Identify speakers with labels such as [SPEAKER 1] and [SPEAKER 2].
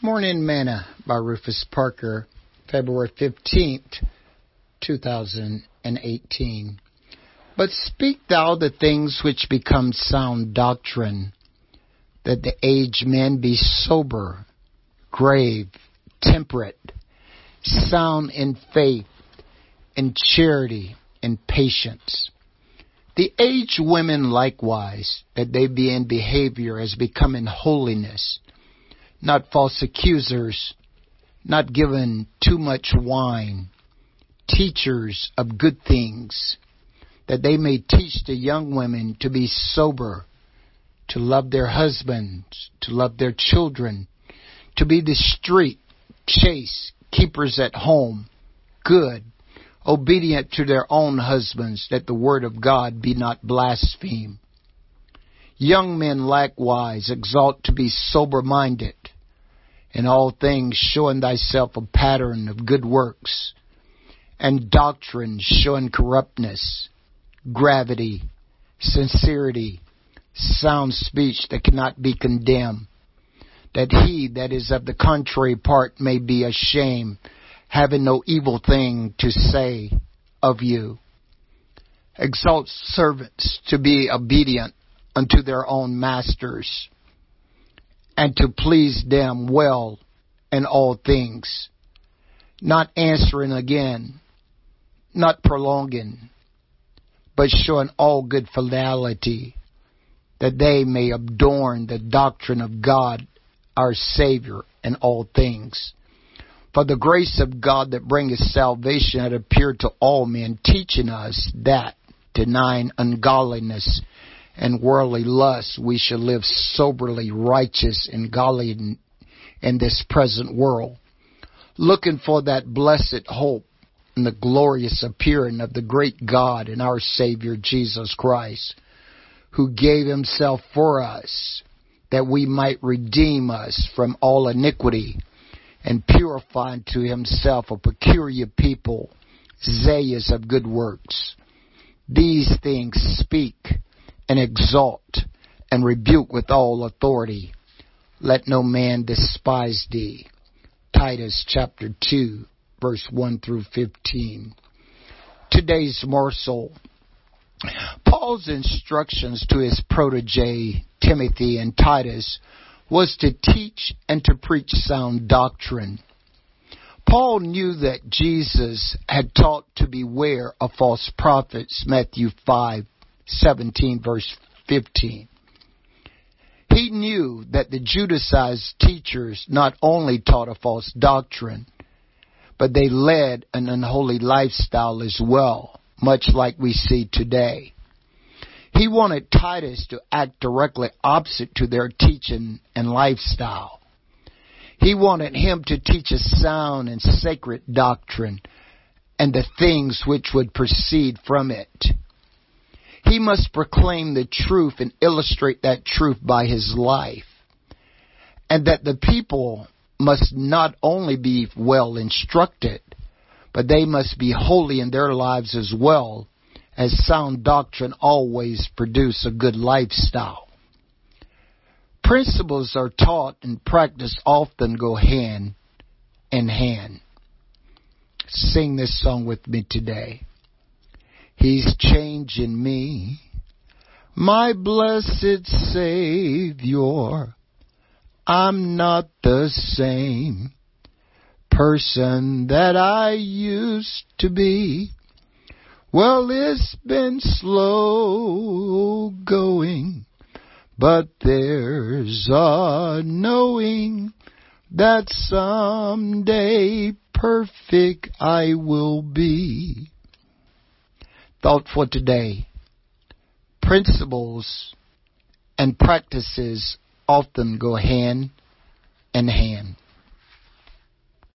[SPEAKER 1] Morning Manna by Rufus Parker, February 15th, 2018. But speak thou the things which become sound doctrine, that the aged men be sober, grave, temperate, sound in faith, in charity, in patience. The aged women likewise, that they be in behavior as becoming holiness, not false accusers, not given too much wine, teachers of good things, that they may teach the young women to be sober, to love their husbands, to love their children, to be discreet, chaste, keepers at home, good, obedient to their own husbands, that the word of God be not blasphemed. Young men likewise exalt to be sober minded, in all things showing thyself a pattern of good works, and doctrine showing corruptness, gravity, sincerity, sound speech that cannot be condemned, that he that is of the contrary part may be ashamed, having no evil thing to say of you. Exalt servants to be obedient unto their own masters, and to please them well in all things, not answering again, not prolonging, but showing all good fidelity, that they may adorn the doctrine of God our Savior in all things. For the grace of God that bringeth salvation had appeared to all men, teaching us that, denying ungodliness and worldly lusts, we should live soberly, righteous, and godly in, in this present world, looking for that blessed hope and the glorious appearing of the great God and our Savior Jesus Christ, who gave himself for us that we might redeem us from all iniquity and purify unto himself a peculiar people, zealous of good works. These things speak and exalt and rebuke with all authority. Let no man despise thee. Titus chapter 2 verse 1 through 15. Today's morsel. Paul's instructions to his protege Timothy and Titus was to teach and to preach sound doctrine. Paul knew that Jesus had taught to beware of false prophets, Matthew 5, 17 verse 15. He knew that the Judaized teachers not only taught a false doctrine, but they led an unholy lifestyle as well, much like we see today. He wanted Titus to act directly opposite to their teaching and lifestyle. He wanted him to teach a sound and sacred doctrine and the things which would proceed from it. He must proclaim the truth and illustrate that truth by his life. And that the people must not only be well instructed, but they must be holy in their lives as well, as sound doctrine always produce a good lifestyle. Principles are taught and practiced often go hand in hand. Sing this song with me today. He's changing me, my blessed Savior. I'm not the same person that I used to be. Well, it's been slow going, but there's a knowing that someday perfect I will be. Thought for today. Principles and practices often go hand in hand.